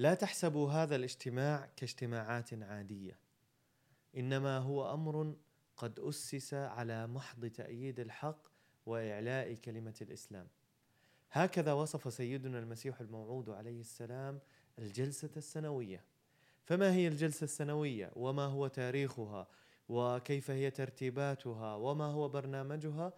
لا تحسبوا هذا الاجتماع كاجتماعات عادية إنما هو أمر قد أسس على محض تأييد الحق وإعلاء كلمة الإسلام. هكذا وصف سيدنا المسيح الموعود عليه السلام الجلسة السنوية. فما هي الجلسة السنوية؟ وما هو تاريخها؟ وكيف هي ترتيباتها؟ وما هو برنامجها؟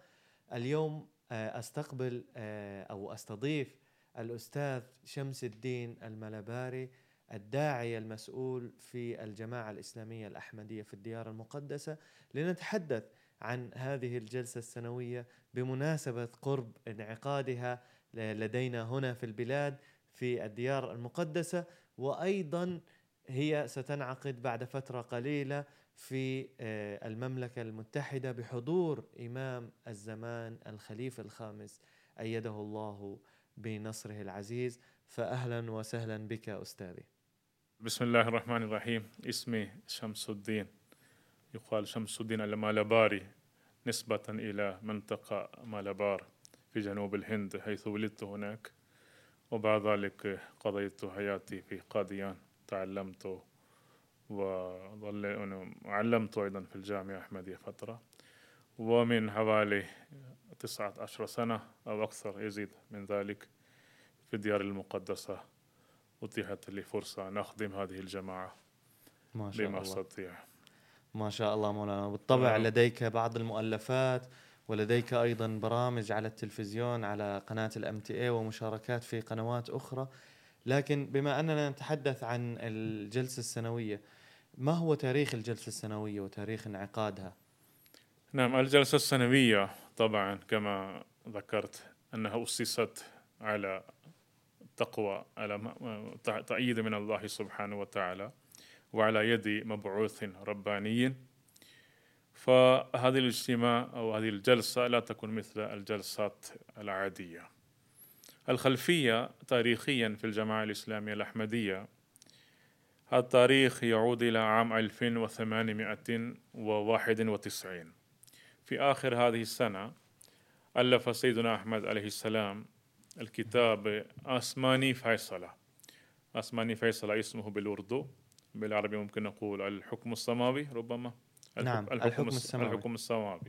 اليوم آه، أستقبل آه، أو أستضيف الأستاذ شمس الدين الملباري الداعية المسؤول في الجماعة الإسلامية الأحمدية في الديار المقدسة لنتحدث عن هذه الجلسة السنوية بمناسبة قرب انعقادها لدينا هنا في البلاد في الديار المقدسة وأيضا هي ستنعقد بعد فترة قليلة في آه، المملكة المتحدة بحضور إمام الزمان الخليفة الخامس أيده الله بنصره العزيز فأهلا وسهلا بك أستاذي. بسم الله الرحمن الرحيم. اسمي شمس الدين يقال شمس الدين المالباري نسبة إلى منطقة مالبار في جنوب الهند حيث ولدت هناك. وبعد ذلك قضيت حياتي في قاديان. تعلمت وظل علمت أيضا في الجامعة الأحمدية فترة. ومن حوالي تسعة عشر سنة أو أكثر يزيد من ذلك في الديار المقدسة. أتيحت لي فرصة أن أخدم هذه الجماعة ما شاء بما الله. أستطيع. ما شاء الله مولانا. بالطبع نعم. لديك بعض المؤلفات ولديك أيضا برامج على التلفزيون على قناة الام تي اي ومشاركات في قنوات أخرى. لكن بما أننا نتحدث عن الجلسة السنوية ما هو تاريخ الجلسة السنوية وتاريخ انعقادها؟ نعم الجلسة السنوية طبعا كما ذكرت أنها أسست على تقوى على تأييد من الله سبحانه وتعالى وعلى يد مبعوث رباني. فهذه الاجتماع أو هذه الجلسة لا تكون مثل الجلسات العادية. الخلفية تاريخيا في الجماعة الإسلامية الأحمدية التاريخ يعود إلى عام 1891 في آخر هذه السنة ألف سيدنا أحمد عليه السلام الكتاب أسماني فيصلة. أسماني فيصلة اسمه بالأردو. بالعربي ممكن نقول الحكم السماوي ربما؟ الحك- نعم، الحكم السماوي. الحكم السماوي.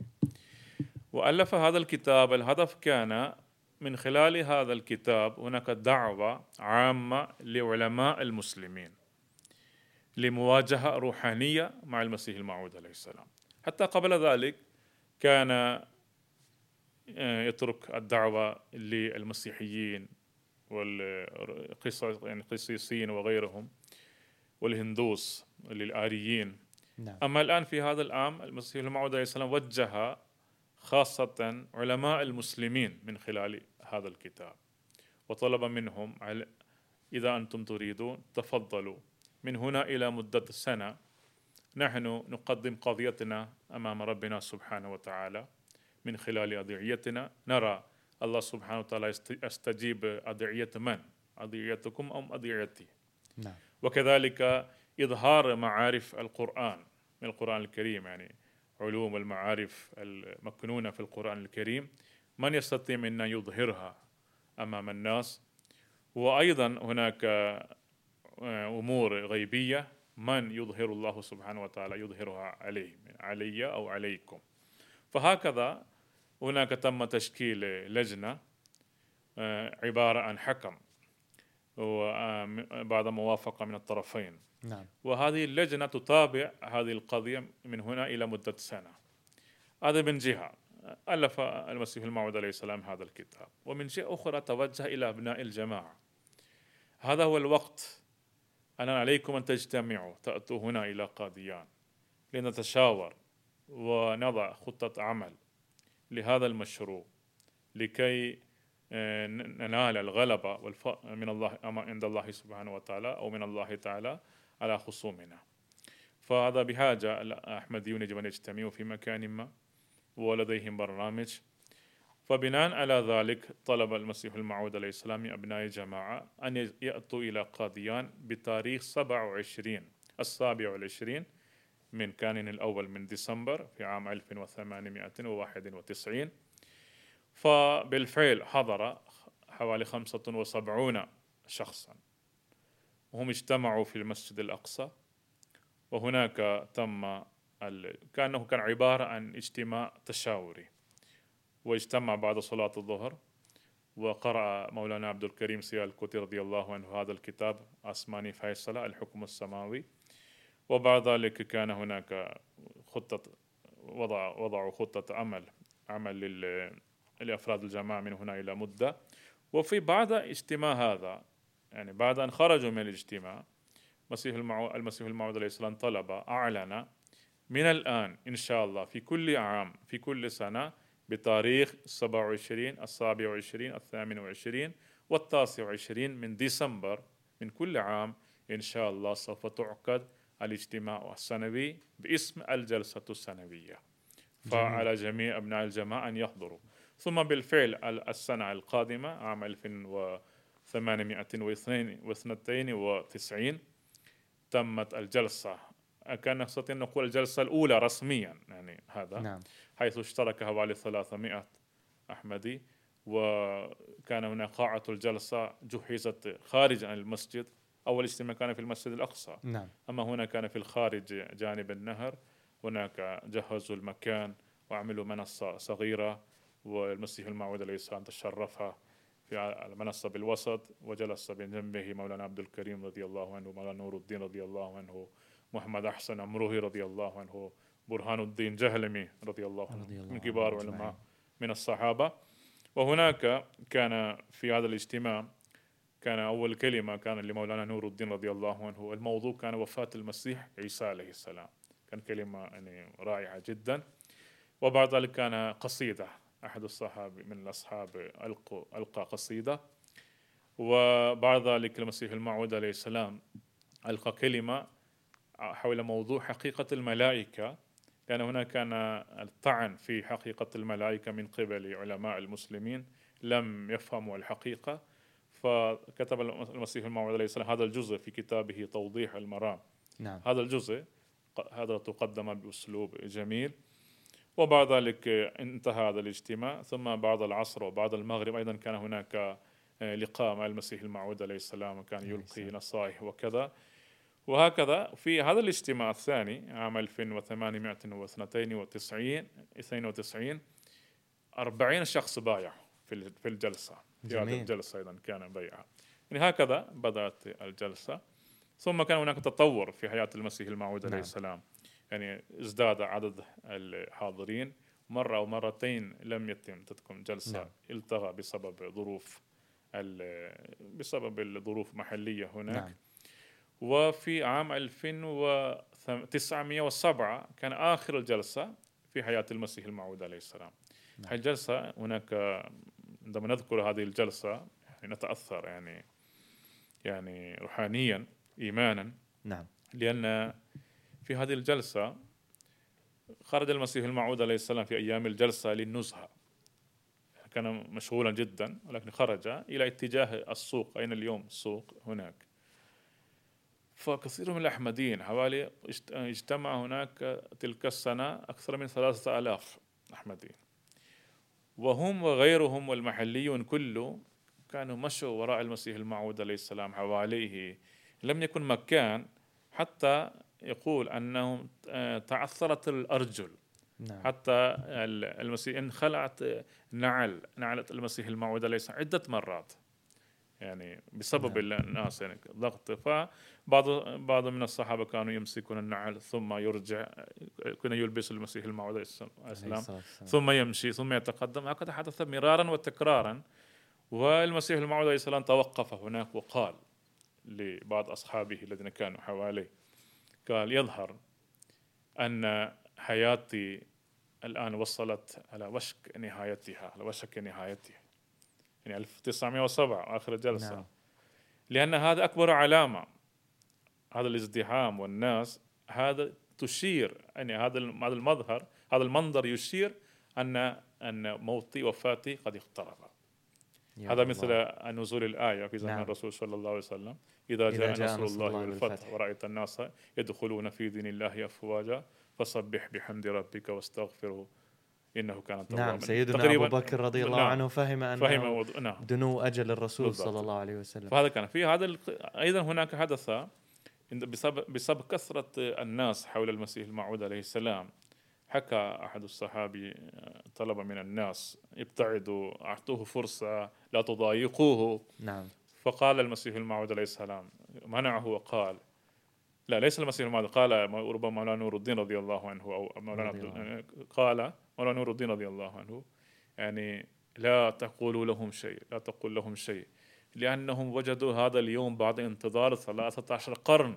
وألف هذا الكتاب الهدف كان من خلال هذا الكتاب هناك دعوة عامة لعلماء المسلمين لمواجهة روحانية مع المسيح الموعود عليه السلام. حتى قبل ذلك كان آه، يترك الدعوة للمسيحيين والقصص يعني القسيسين وغيرهم والهندوس للآريين. نعم. أما الآن في هذا العام المسيح الموعود عليه السلام وجه خاصة علماء المسلمين من خلال هذا الكتاب وطلب منهم على إذا أنتم تريدون تفضلوا من هنا إلى مدة سنة نحن نقدم قضيتنا أمام ربنا سبحانه وتعالى. من خلال أدعيتنا نرى الله سبحانه وتعالى يست- يستجيب أدعية من؟ أدعيتكم أم أدعيتي؟ نعم. وكذلك إظهار معارف القرآن. من القرآن الكريم يعني علوم المعارف المكنونة في القرآن الكريم. من يستطيع منا يظهرها أمام الناس؟ وأيضا هناك آه، أمور غيبية من يظهر الله سبحانه وتعالى يظهرها عليه علي أو عليكم. فهكذا هناك تم تشكيل لجنة آه، عبارة عن حكم وبعد موافقة من الطرفين. نعم. وهذه اللجنة تتابع هذه القضية من هنا إلى مدة سنة. هذا من جهة. ألف المسيح الموعود عليه السلام هذا الكتاب. ومن جهة أخرى توجه إلى أبناء الجماعة. هذا هو الوقت أنا عليكم أن تجتمعوا تأتوا هنا إلى قاديان لنتشاور ونضع خطة عمل لهذا المشروع لكي آه، ننال الغلبة. من الله عند الله سبحانه وتعالى أو من الله تعالى على خصومنا فهذا بحاجة الأحمديون يجب أن يجتمعوا في مكان ما ولديهم برنامج فبناء على ذلك طلب المسيح الموعود عليه السلام أبناء الجماعة أن يأتوا إلى قاديان بتاريخ 27 السابع والعشرين من كان الأول من ديسمبر في عام 1891 فبالفعل حضر حوالي 75 شخصا وهم اجتمعوا في المسجد الأقصى وهناك تم. كأنه كان عبارة عن اجتماع تشاوري واجتمع بعد صلاة الظهر وقرأ مولانا عبد الكريم سيال الكوتي رضي الله عنه هذا الكتاب أسماني فيصلة الحكم السماوي وبعد ذلك كان هناك خطة وضع وضعوا خطة عمل عمل. لأفراد الجماعة من هنا إلى مدة وفي بعد اجتماع هذا يعني بعد أن خرجوا من الاجتماع مسيح. المسيح الموعود عليه السلام طلب أعلن من الآن إن شاء الله في كل عام في كل سنة بتاريخ 27 السابع وعشرين الثامن وعشرين والتاسع وعشرين من ديسمبر من كل عام إن شاء الله سوف تعقد الاجتماع السنوي باسم الجلسة السنوية. فعلى جميع أبناء الجماعة أن يحضروا. ثم بالفعل السنة القادمة عام 1892 تمت الجلسة. كان نستطيع أن نقول الجلسة الأولى رسميا يعني هذا. نعم. حيث اشترك حوالي 300 أحمدي وكان هناك قاعة الجلسة جهزت خارج عن المسجد. أول اجتماع كان في المسجد الأقصى. نعم. أما هنا كان في الخارج جانب النهر. هناك جهزوا المكان وعملوا منصة صغيرة والمسيح الموعود عليه السلام تشرفها في المنصة بالوسط وجلس بين جنبه مولانا عبد الكريم رضي الله عنه مولانا نور الدين رضي الله عنه محمد أحسن أمروهي رضي الله عنه برهان الدين جهلمي رضي الله عنه رضي الله من كبار علماء من الصحابة. وهناك كان في هذا الاجتماع كان أول كلمة كان لمولانا نور الدين رضي الله عنه. الموضوع كان وفاة المسيح عيسى عليه السلام. كان كلمة يعني رائعة جدا. وبعد ذلك كان قصيدة أحد الصحابة من الأصحاب ألقى, ألقى قصيدة. وبعد ذلك المسيح الموعود عليه السلام ألقى كلمة حول موضوع حقيقة الملائكة. لأن هناك كان الطعن في حقيقة الملائكة من قبل علماء المسلمين لم يفهموا الحقيقة. فكتب المسيح الموعود عليه السلام هذا الجزء في كتابه توضيح المرام. نعم. هذا الجزء هذا تقدم بأسلوب جميل. وبعد ذلك انتهى هذا الاجتماع. ثم بعد العصر وبعد المغرب أيضا كان هناك لقاء مع المسيح الموعود عليه السلام وكان يلقي نصائح وكذا. وهكذا في هذا الاجتماع الثاني عام 1892 92 40 شخص بايع في في الجلسة في هذه الجلسة أيضا كان بيعها يعني هكذا بدأت الجلسة ثم كان هناك تطور في حياة المسيح الموعود نعم. عليه السلام يعني ازداد عدد الحاضرين مرة أو مرتين لم يتم تتكم جلسة نعم. التغى بسبب ظروف بسبب الظروف محلية هناك نعم. وفي عام 1907 كان آخر الجلسة في حياة المسيح الموعود عليه السلام. نعم. الجلسة هناك عندما نذكر هذه الجلسة يعني نتأثر يعني يعني روحانيا إيمانا. نعم. لأن في هذه الجلسة خرج المسيح الموعود عليه السلام في أيام الجلسة للنزهة. كان مشغولا جدا ولكن خرج إلى اتجاه السوق. أين اليوم؟ السوق هناك. فكثير من الأحمديين حوالي اجتمع هناك تلك السنة أكثر من ثلاثة آلاف أحمديين. وهم وغيرهم والمحليون كله كانوا مشوا وراء المسيح الموعود عليه السلام حواليه. لم يكن مكان حتى يقول أنهم تعثرت الأرجل. نعم. حتى المسيح انخلعت نعل نعلة المسيح الموعود عليه السلام عدة مرات. يعني بسبب نعم. الناس يعني ضغط. فبعض بعض من الصحابة كانوا يمسكون النعل ثم يرجع كان يلبس المسيح الموعود عليه السلام. ثم يمشي ثم يتقدم. هكذا حدث مرارا وتكرارا والمسيح الموعود عليه السلام توقف هناك وقال لبعض أصحابه الذين كانوا حواليه قال يظهر أن حياتي الآن وصلت على وشك نهايتها على وشك نهايتها. يعني 1907 آخر الجلسة. نعم. لأن هذا أكبر علامة هذا الازدحام والناس هذا تشير يعني هذا هذا المظهر هذا المنظر يشير أن أن موتي وفاتي قد اقترب. هذا مثل نزول الآية في زمن نعم. الرسول صلى الله عليه وسلم. إذا, إذا جاء, جاء نصر الله والفتح. ورأيت الناس يدخلون في دين الله أفواجا فسبح بحمد ربك واستغفره. إنه كان نعم سيدنا أبو بكر رضي الله نعم، عنه فهم أنه فهم وض- نعم. دنو أجل الرسول بالضبط. صلى الله عليه وسلم. فهذا كان في هذا أيضا هناك حدث بسبب بسبب كثرة الناس حول المسيح الموعود عليه السلام حكى أحد الصحابي آه، طلب من الناس ابتعدوا أعطوه فرصة لا تضايقوه. نعم. فقال المسيح الموعود عليه السلام منعه وقال لا ليس المسيح الموعود قال ربما مولانا نور الدين رضي الله عنه أو مولانا عبد قال مولانا نور الدين رضي الله عنه يعني لا تقولوا لهم شيء لا تقول لهم شيء لأنهم وجدوا هذا اليوم بعد انتظار 13 قرن.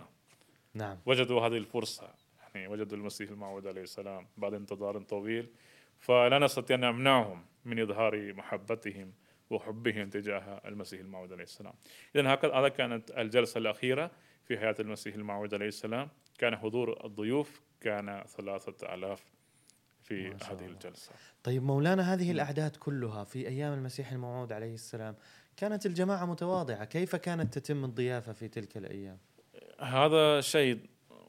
نعم. وجدوا هذه الفرصة يعني وجدوا المسيح الموعود عليه السلام بعد انتظار طويل. فلا نستطيع أن نمنعهم من إظهار محبتهم وحبهم تجاه المسيح الموعود عليه السلام. إذا هكذا هذا كانت الجلسة الأخيرة. في حياة المسيح الموعود عليه السلام. كان حضور الضيوف كان ثلاثة آلاف في هذه الله. الجلسة. طيب مولانا هذه الأعداد كلها في أيام المسيح الموعود عليه السلام كانت الجماعة متواضعة؟ كيف كانت تتم الضيافة في تلك الأيام؟ هذا شيء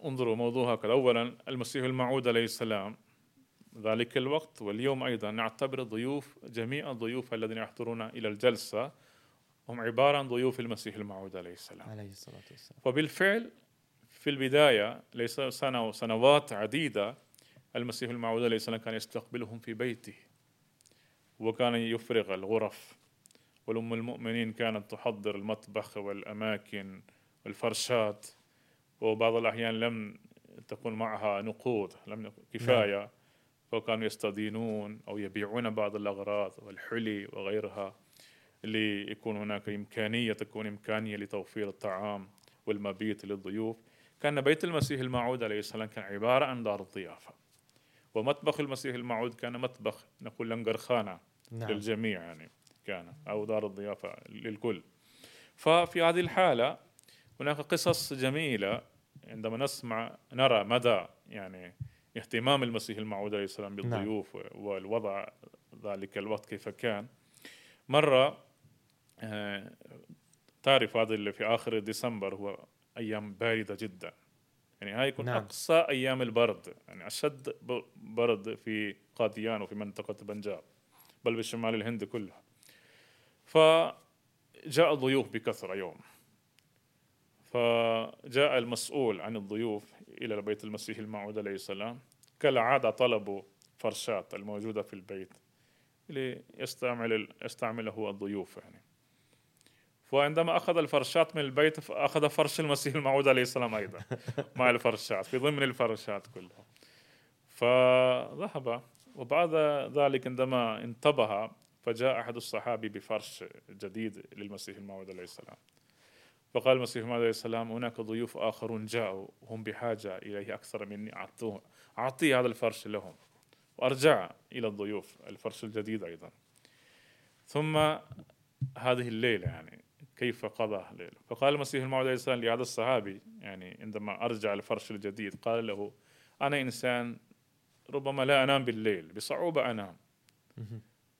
انظروا موضوع هكذا. اولا المسيح الموعود عليه السلام. ذلك الوقت واليوم أيضا نعتبر الضيوف جميع الضيوف الذين يحضرون إلى الجلسة هم عبارة عن ضيوف المسيح الموعود عليه السلام. عليه الصلاة والسلام. فبالفعل في البداية ليس سنة وسنوات عديدة المسيح الموعود عليه السلام كان يستقبلهم في بيته وكان يفرغ الغرف. والأم المؤمنين كانت تحضر المطبخ والأماكن والفرشات وبعض الأحيان لم تكون معها نقود لم يكن كفاية. فكانوا يستدينون أو يبيعون بعض الأغراض والحلي وغيرها. ليكون هناك إمكانية تكون إمكانية لتوفير الطعام والمبيت للضيوف. كان بيت المسيح الموعود عليه السلام كان عبارة عن دار الضيافة. ومطبخ المسيح الموعود كان مطبخ نقول لنقرخانة نعم. للجميع يعني كان أو دار الضيافة للكل. ففي هذه الحالة هناك قصص جميلة عندما نسمع نرى مدى يعني اهتمام المسيح الموعود عليه السلام بالضيوف والوضع ذلك الوقت كيف كان. مرة تعرف هذا اللي في آخر ديسمبر هو أيام باردة جدا. يعني هاي يكون نعم. أقصى أيام البرد. يعني أشد ب- برد في قاديان وفي منطقة بنجاب بل بشمال الهند كلها. فجاء ضيوف بكثرة يوم. فجاء المسؤول عن الضيوف إلى بيت المسيح الموعود عليه السلام. كالعادة طلبوا فرشات الموجودة في البيت ليستعمل يستعمله الضيوف يعني. وعندما أخذ الفرشات من البيت أخذ فرش المسيح الموعود عليه السلام أيضا مع الفرشات في ضمن الفرشات كلها. فذهب وبعد ذلك عندما انتبه فجاء أحد الصحابي بفرش جديد للمسيح الموعود عليه السلام. فقال المسيح الموعود عليه السلام هناك ضيوف آخرون جاءوا هم بحاجة إليه أكثر مني أعطوه أعطي هذا الفرش لهم. وأرجع إلى الضيوف الفرش الجديد أيضا. ثم هذه الليلة يعني كيف قضى الليلة فقال المسيح الموعود عليه السلام لهذا الصحابي يعني عندما أرجع الفرش الجديد قال له أنا إنسان ربما لا أنام بالليل بصعوبة أنام.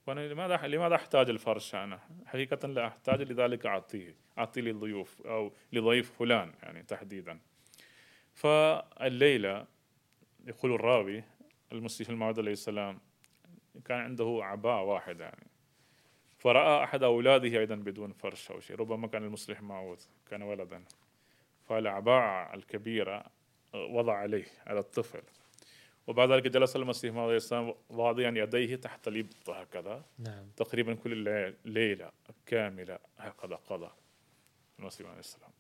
وأنا لماذا لماذا أحتاج الفرش أنا؟ حقيقة لا أحتاج لذلك أعطيه أعطيه للضيوف أو لضيف فلان يعني تحديدا فالليلة يقول الراوي المسيح الموعود عليه السلام كان عنده عباءة واحدة يعني فرأى أحد أولاده أيضا بدون فرش أو شيء ربما كان المصلح موعود كان ولدا. فالعباءة الكبيرة وضع عليه على الطفل. وبعد ذلك جلس المسيح عليه السلام واضعا يديه تحت الإبط هكذا. نعم. تقريبا كل ليلة كاملة هكذا قضى المسيح عليه السلام.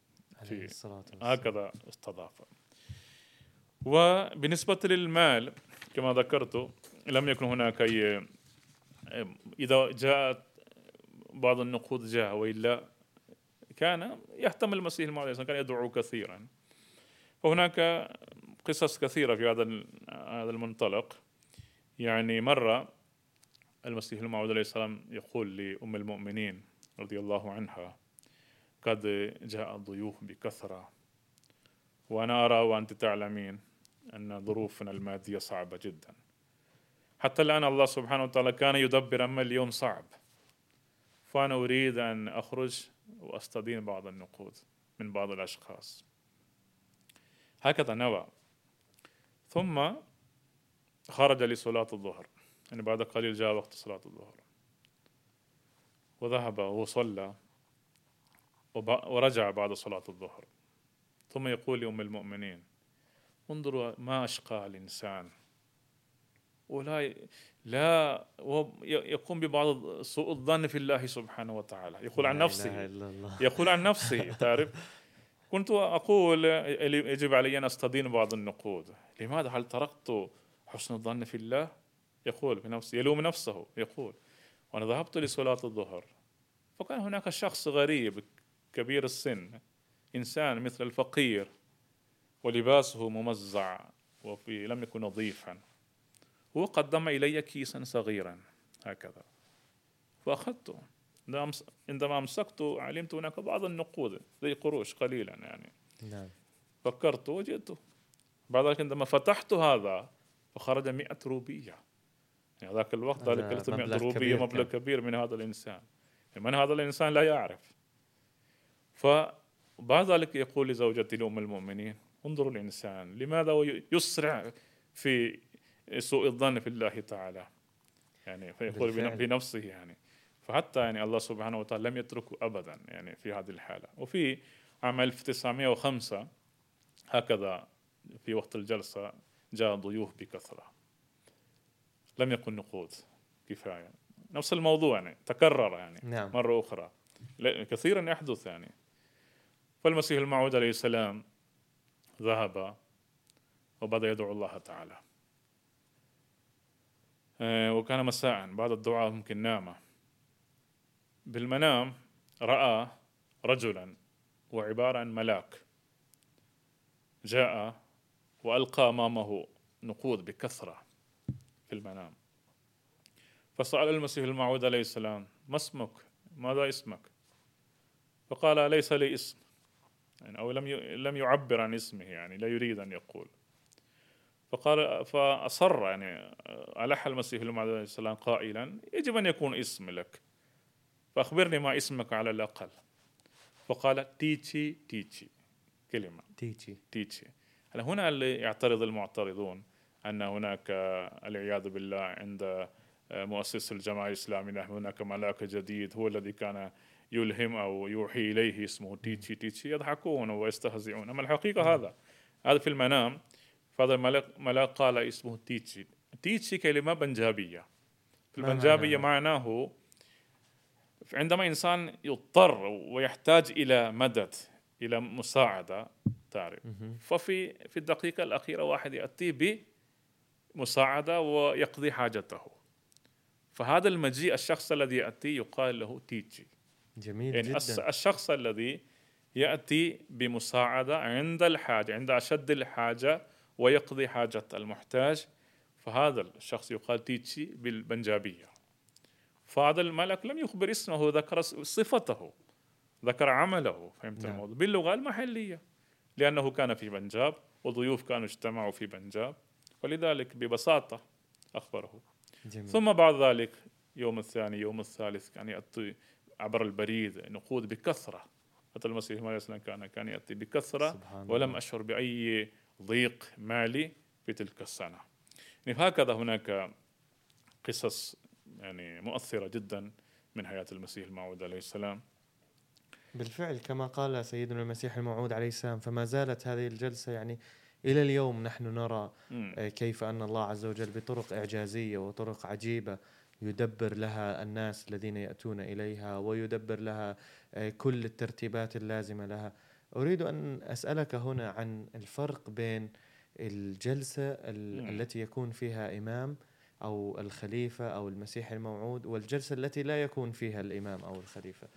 عليه الصلاة والسلام. هكذا استضاف. وبالنسبة للمال كما ذكرت لم يكن هناك أي إذا جاءت بعض النقود جاء وإلا كان يهتم المسيح الموعود كان يدعو كثيرا. وهناك قصص كثيرة في هذا هذا المنطلق. يعني مرة المسيح الموعود عليه السلام يقول لأم المؤمنين رضي الله عنها قد جاء الضيوف بكثرة وأنا أرى وأنت تعلمين أن ظروفنا المادية صعبة جدا. حتى الآن الله سبحانه وتعالى كان يدبر أما اليوم صعب. فأنا أريد أن أخرج وأستدين بعض النقود من بعض الأشخاص. هكذا نوى. ثم خرج لصلاة الظهر. يعني بعد قليل جاء وقت صلاة الظهر. وذهب وصلى ورجع بعد صلاة الظهر. ثم يقول لأم المؤمنين انظروا ما أشقى الإنسان. ولا لا يقوم ببعض سوء الظن في الله سبحانه وتعالى. يقول عن نفسه. يقول عن نفسه تعرف؟ كنت أقول يجب علي أن أستدين بعض النقود. لماذا؟ هل تركت حسن الظن في الله؟ يقول في نفسه يلوم نفسه يقول. وأنا ذهبت لصلاة الظهر فكان هناك شخص غريب كبير السن إنسان مثل الفقير ولباسه ممزع وفي لم يكن نظيفا. هو قدم إلي كيسا صغيرا هكذا. فأخذته عندما أمسكت علمت هناك بعض النقود زي قروش قليلا يعني. نعم. فكرت وجدته بعد ذلك عندما فتحت هذا فخرج مئة روبية. يعني ذاك الوقت ذلك 100 روبية مبلغ كبير من هذا الإنسان. من هذا الإنسان لا يعرف. فبعد ذلك يقول لزوجتي لأم المؤمنين انظروا الإنسان لماذا يسرع في سوء الظن في الله تعالى. يعني فيقول بنفسه يعني. فحتى يعني الله سبحانه وتعالى لم يتركه ابدا يعني في هذه الحالة. وفي عام 1905 هكذا في وقت الجلسة جاء ضيوف بكثرة. لم يكن نقود كفاية. نفس الموضوع يعني تكرر يعني نعم. مرة أخرى. كثيرا يحدث يعني. فالمسيح الموعود عليه السلام ذهب وبدأ يدعو الله تعالى. وكان مساء. بعد الدعاء ممكن نام. بالمنام رأى رجلا وعبارة عن ملاك. جاء وألقى أمامه نقود بكثرة في المنام. فسأل المسيح الموعود عليه السلام ما اسمك؟ ماذا اسمك؟ فقال ليس لي اسم. يعني أو لم يعبر عن اسمه يعني لا يريد أن يقول. فقال فأصر يعني ألح المسيح عليه السلام قائلا يجب أن يكون اسم لك فأخبرني ما اسمك على الأقل. فقال تيتشي تيتشي كلمة. تيتشي. تيتشي. هلا هنا اللي يعترض المعترضون أن هناك العياذ بالله عند مؤسس الجماعة الإسلامية هناك ملاك جديد هو الذي كان يلهم أو يوحي إليه اسمه تيتشي. تيتشي يضحكون ويستهزئون. أما الحقيقة هذا هذا في المنام. فهذا الملاك ملاك قال اسمه تيتشي. تيتشي كلمة بنجابية. في البنجابية معناه عندما إنسان يضطر ويحتاج إلى مدد إلى مساعدة تعرف. ففي في الدقيقة الأخيرة واحد يأتي بمساعدة ويقضي حاجته. فهذا المجيء الشخص الذي يأتي يقال له تيتشي. جميل يعني جدا. الشخص الذي يأتي بمساعدة عند الحاجة عند أشد الحاجة ويقضي حاجة المحتاج. فهذا الشخص يقال تيتشي بالبنجابية. فهذا الملك لم يخبر اسمه ذكر صفته ذكر عمله فهمت نعم. الموضوع؟ باللغة المحلية. لأنه كان في بنجاب وضيوف كانوا اجتمعوا في بنجاب. ولذلك ببساطة أخبره. جميل. ثم بعد ذلك يوم الثاني يوم الثالث كان يأتي عبر البريد نقود بكثرة. حتى المسيح عليه السلام كان كان يأتي بكثرة. ولم أشعر بأي ضيق مالي في تلك السنة. يعني هكذا هناك قصص يعني مؤثرة جدا من حياة المسيح الموعود عليه السلام. بالفعل كما قال سيدنا المسيح الموعود عليه السلام فما زالت هذه الجلسة يعني إلى اليوم نحن نرى. آه، كيف أن الله عز وجل بطرق إعجازية وطرق عجيبة يدبر لها الناس الذين يأتون إليها ويدبر لها آه، كل الترتيبات اللازمة لها. أريد أن أسألك هنا عن الفرق بين الجلسة التي يكون فيها إمام أو الخليفة أو المسيح الموعود والجلسة التي لا يكون فيها الإمام أو الخليفة.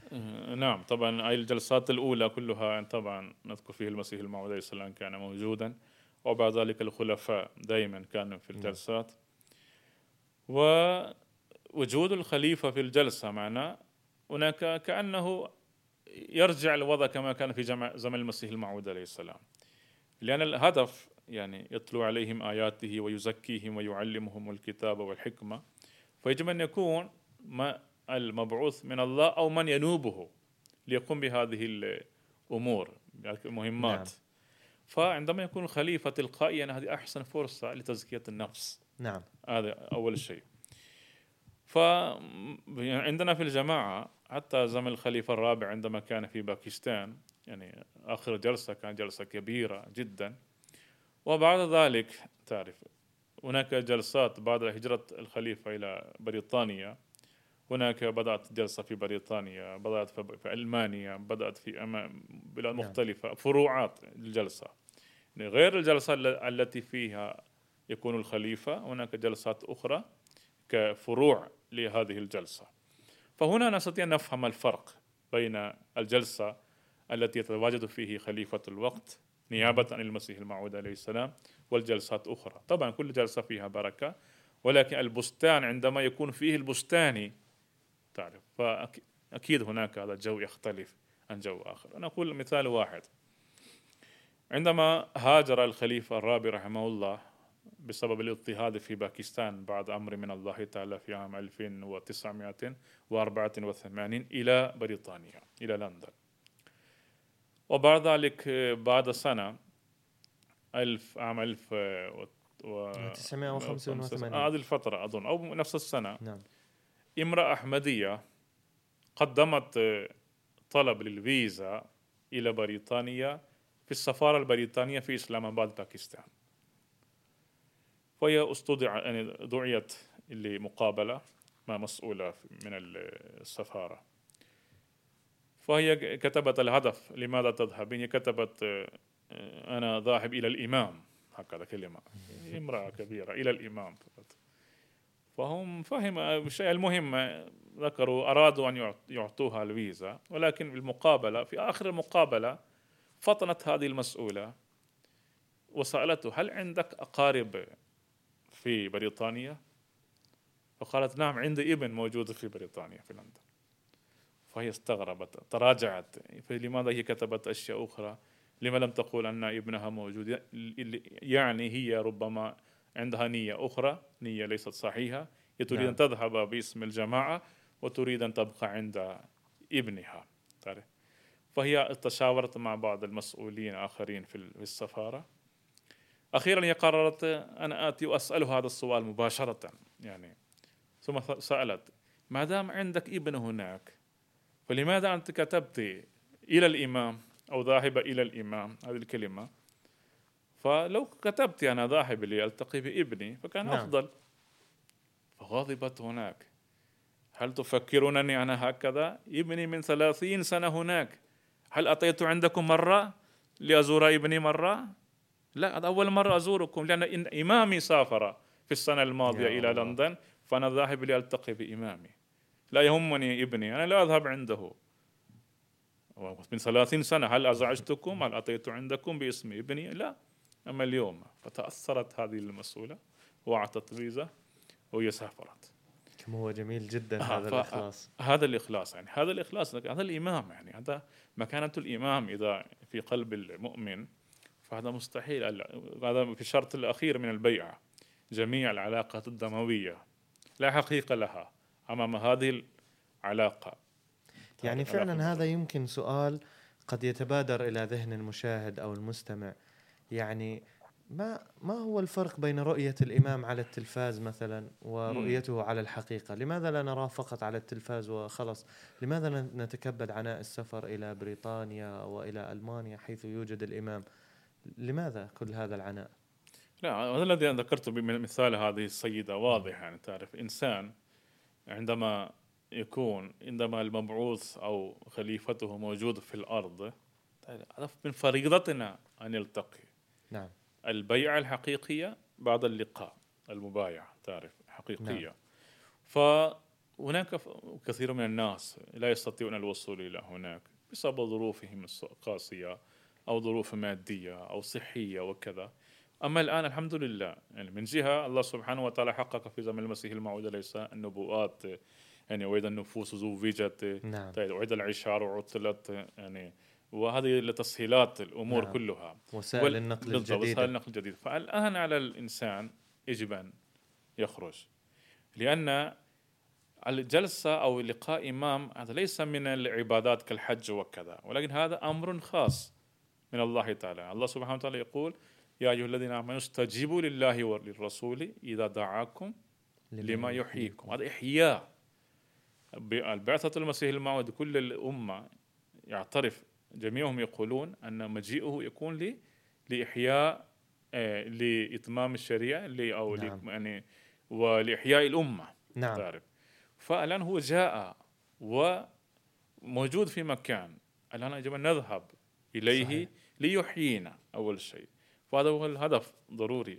نعم طبعا أي الجلسات الأولى كلها طبعا نذكر فيه المسيح الموعود عليه السلام كان موجودا وبعد ذلك الخلفاء دائما كانوا في. الجلسات. ووجود الخليفة في الجلسة معنا هناك كأنه يرجع الوضع كما كان في زمن المسيح الموعود عليه السلام. لأن الهدف يعني يتلو عليهم آياته ويزكيهم ويعلمهم الكتاب والحكمة. فيجب أن يكون ما المبعوث من الله أو من ينوبه ليقوم بهذه الأمور المهمات. نعم. فعندما يكون الخليفة تلقائيا هذه أحسن فرصة لتزكية النفس. نعم. هذا أول شيء. فعندنا في الجماعة حتى زمن الخليفة الرابع عندما كان في باكستان يعني آخر جلسة كانت جلسة كبيرة جدا. وبعد ذلك تعرف هناك جلسات بعد هجرة الخليفة إلى بريطانيا. هناك بدأت جلسة في بريطانيا بدأت في ألمانيا بدأت في بلاد نعم. مختلفة فروعات الجلسة. يعني غير الجلسة التي فيها يكون الخليفة هناك جلسات أخرى. كفروع لهذه الجلسة. فهنا نستطيع أن نفهم الفرق بين الجلسة التي يتواجد فيه خليفة الوقت نيابة عن المسيح الموعود عليه السلام والجلسات أخرى. طبعا كل جلسة فيها بركة ولكن البستان عندما يكون فيه البستاني تعرف فأكيد هناك هذا الجو يختلف عن جو آخر. أنا أقول مثال واحد. عندما هاجر الخليفة الرابع رحمه الله بسبب الاضطهاد في باكستان بعد أمر من الله تعالى في عام 1984 إلى بريطانيا إلى لندن. وبعد ذلك بعد سنة ألف عام ألف و 985 هذه الفترة أظن أو نفس السنة. نعم. امرأة أحمدية قدمت طلب للفيزا إلى بريطانيا في السفارة البريطانية في إسلام آباد باكستان. وهي استدعى يعني دعيت لمقابلة مع مسؤولة من السفارة. فهي كتبت الهدف لماذا تذهبين هي كتبت آه، أنا ذاهب إلى الإمام. هكذا كلمة. امرأة كبيرة إلى الإمام فهم فهم الشيء المهم ذكروا أرادوا أن يعطوها الفيزا ولكن بالمقابلة في آخر المقابلة فطنت هذه المسؤولة وسألته هل عندك أقارب في بريطانيا؟ فقالت نعم عندي ابن موجود في بريطانيا في لندن. فهي استغربت تراجعت. فلماذا هي كتبت أشياء أخرى؟ لما لم تقول أن ابنها موجود؟ يعني هي ربما عندها نية أخرى نية ليست صحيحة. هي تريد نعم. أن تذهب باسم الجماعة وتريد أن تبقى عند ابنها. تعرف؟ فهي تشاورت مع بعض المسؤولين آخرين في السفارة. أخيرا هي قررت أنا آتي وأسأله هذا السؤال مباشرة يعني ثم سألت ما دام عندك ابن هناك فلماذا أنت كتبت إلى الإمام أو ذاهب إلى الإمام؟ هذه الكلمة. فلو كتبت أنا ذاهب لألتقي بابني فكان نعم. أفضل. فغضبت هناك. هل تفكرونني أنا هكذا؟ ابني من ثلاثين سنة هناك. هل أتيت عندكم مرة لأزور ابني مرة؟ لا هذا أول مرة أزوركم لأن إن إمامي سافر في السنة الماضية إلى الله. لندن فأنا ذاهب لألتقي بإمامي. لا يهمني ابني أنا لا أذهب عنده. من ثلاثين سنة هل أزعجتكم؟ هل أتيت عندكم باسم ابني؟ لا. أما اليوم فتأثرت هذه المسؤولة وأعطت فيزا وهي سافرت. كم هو جميل جدا آه هذا الإخلاص. هذا الإخلاص يعني هذا الإخلاص هذا الإمام يعني هذا مكانة الإمام إذا في قلب المؤمن. فهذا مستحيل. هذا في الشرط الأخير من البيعة جميع العلاقات الدموية. لا حقيقة لها أمام هذه العلاقة. يعني فعلا هذا يمكن سؤال قد يتبادر إلى ذهن المشاهد أو المستمع. يعني ما ما هو الفرق بين رؤية الإمام على التلفاز مثلا ورؤيته. على الحقيقة؟ لماذا لا نراه فقط على التلفاز وخلص لماذا نتكبد عناء السفر إلى بريطانيا وإلى ألمانيا حيث يوجد الإمام؟ لماذا كل هذا العناء؟ لا هذا الذي أنا ذكرته بمثال هذه السيدة واضح يعني تعرف إنسان عندما يكون عندما المبعوث أو خليفته موجود في الأرض من فريضتنا أن نلتقي نعم. البيعة الحقيقية بعد اللقاء المبايعة تعرف حقيقية. نعم. فهناك كثير من الناس لا يستطيعون الوصول إلى هناك بسبب ظروفهم القاسية. أو ظروف مادية أو صحية وكذا. أما الآن الحمد لله يعني من جهة الله سبحانه وتعالى حقق في زمن المسيح الموعود ليس النبوءات. يعني وإذا النفوس زوجت نعم. طيب وإذا العشار عطلت يعني وهذه لتسهيلات الأمور نعم. كلها. وسائل وال... النقل الجديده وسائل النقل الجديدة. فالآن على الإنسان يجب ان يخرج. لأن الجلسة أو لقاء إمام هذا ليس من العبادات كالحج وكذا ولكن هذا أمر خاص. من الله تعالى. الله سبحانه وتعالى يقول يا أيها الذين آمنوا استجيبوا لله وللرسول إذا دعاكم لما يحييكم. هذا إحياء. البعثة المسيح الموعود كل الأمة يعترف. جميعهم يقولون أن مجيئه يكون لي لإحياء آه، لإتمام الشريعة أو نعم. يعني ولإحياء الأمة. نعم. تعرف. فالآن هو جاء وموجود في مكان. الآن يجب أن نذهب إليه صحيح. ليحيينا أول شيء. فهذا هو الهدف ضروري.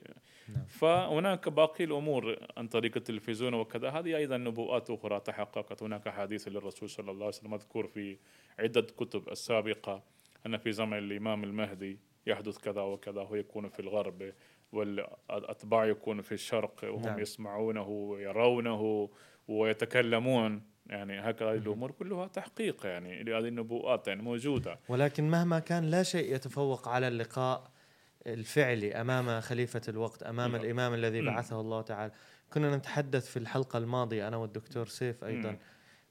نعم. فهناك باقي الأمور عن طريق التلفزيون وكذا. هذه أيضا نبوءات أخرى تحققت. هناك حديث للرسول صلى الله عليه وسلم مذكور في عدة كتب السابقة أن في زمن الإمام المهدي يحدث كذا وكذا هو يكون في الغرب والأتباع يكون في الشرق وهم نعم. يسمعونه ويرونه ويتكلمون. يعني هكذا الأمور كلها تحقيق يعني لهذه النبوءات يعني موجودة. ولكن مهما كان لا شيء يتفوق على اللقاء الفعلي أمام خليفة الوقت أمام. الإمام الذي بعثه الله تعالى. كنا نتحدث في الحلقة الماضية أنا والدكتور سيف أيضا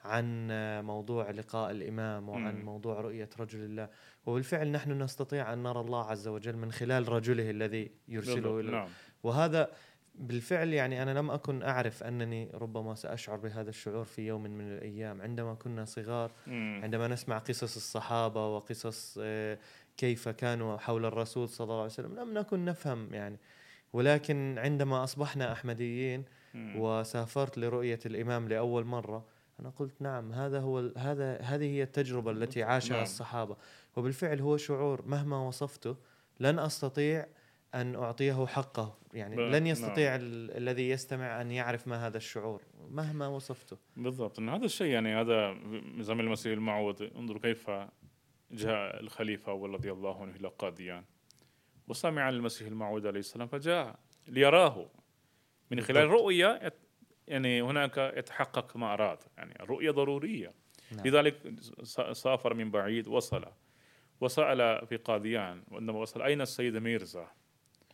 عن موضوع لقاء الإمام وعن موضوع رؤية رجل الله. وبالفعل نحن نستطيع أن نرى الله عز وجل من خلال رجله الذي يرسله إلى نعم. وهذا بالفعل يعني أنا لم أكن أعرف أنني ربما سأشعر بهذا الشعور في يوم من الأيام. عندما كنا صغار عندما نسمع قصص الصحابة وقصص آه، كيف كانوا حول الرسول صلى الله عليه وسلم لم نكن نفهم يعني. ولكن عندما أصبحنا أحمديين وسافرت لرؤية الإمام لأول مرة أنا قلت نعم هذا هو هذا هذه هي التجربة التي عاشها نعم. الصحابة. وبالفعل هو شعور مهما وصفته لن أستطيع أن أعطيه حقه. يعني لن نعم. يستطيع نعم. الذي يستمع أن يعرف ما هذا الشعور مهما وصفته. بالضبط. إن هذا الشيء يعني هذا زمن المسيح المعوض انظروا كيف جاء الخليفة رضي الله عنه إلى قاديان وسمع المسيح الموعود عليه السلام فجاء ليراه. من خلال رؤية يعني هناك يتحقق ما أراد. يعني الرؤية ضرورية. نعم. لذلك سافر من بعيد وصل. وسأل في قاديان وعندما وصل أين السيد ميرزا؟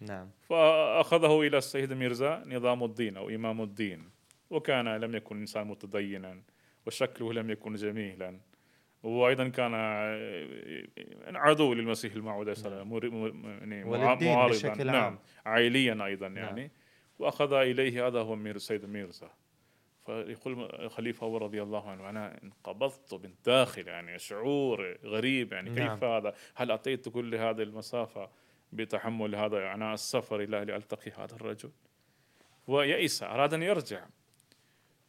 نعم. فأخذه إلى السيد ميرزا نظام الدين أو إمام الدين. وكان لم يكن إنسان متدينا وشكله لم يكن جميلا. وأيضا كان آه، عدو للمسيح الموعود عليه السلام يعني معارضا. نعم. عائليا أيضا نعم. يعني. وأخذ إليه هذا هو مير السيد ميرزا. فيقول الخليفة رضي الله عنه أنا انقبضت من داخل يعني شعور غريب يعني نعم. كيف هذا؟ هل اتيت كل هذه المسافة بتحمل هذا يعني السفر إلى لالتقي هذا الرجل. ويئس أراد أن يرجع.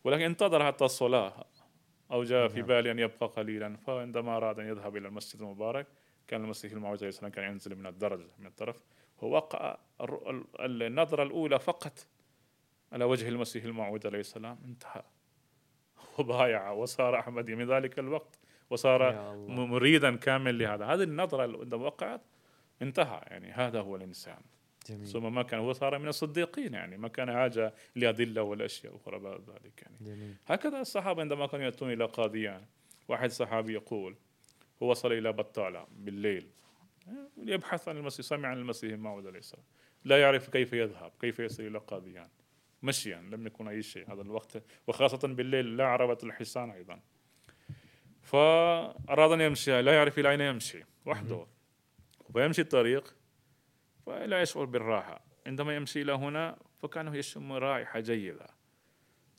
ولكن انتظر حتى الصلاة. أو جاء في نعم. بالي أن يبقى قليلا. فعندما أراد أن يذهب إلى المسجد المبارك كان المسيح الموعود عليه السلام كان ينزل من الدرجة من الطرف. ووقع النظرة الأولى فقط على وجه المسيح الموعود عليه السلام. انتهى. وبايع وصار أحمدي من ذلك الوقت. وصار مريدا كامل لهذا. هذه النظرة عندما وقعت. انتهى يعني هذا هو الإنسان. جميل. ثم ما كان هو صار من الصديقين يعني ما كان حاجة لأدلة ولا أشياء أخرى بعد ذلك يعني. جميل. هكذا الصحابة عندما كانوا يأتون إلى قاديان واحد صحابي يقول هو وصل إلى بطالة بالليل يبحث عن المسيح سمع عن المسيح الموعود عليه السلام. لا يعرف كيف يذهب كيف يصل إلى قاديان. مشيا لم يكن أي شيء هذا الوقت. وخاصة بالليل لا عربة الحصان أيضا. فأراد أن يمشي لا يعرف إلى أين يمشي. وحده. فيمشي الطريق فلا يشعر بالراحة. عندما يمشي إلى هنا فكأنه يشم رائحة جيدة.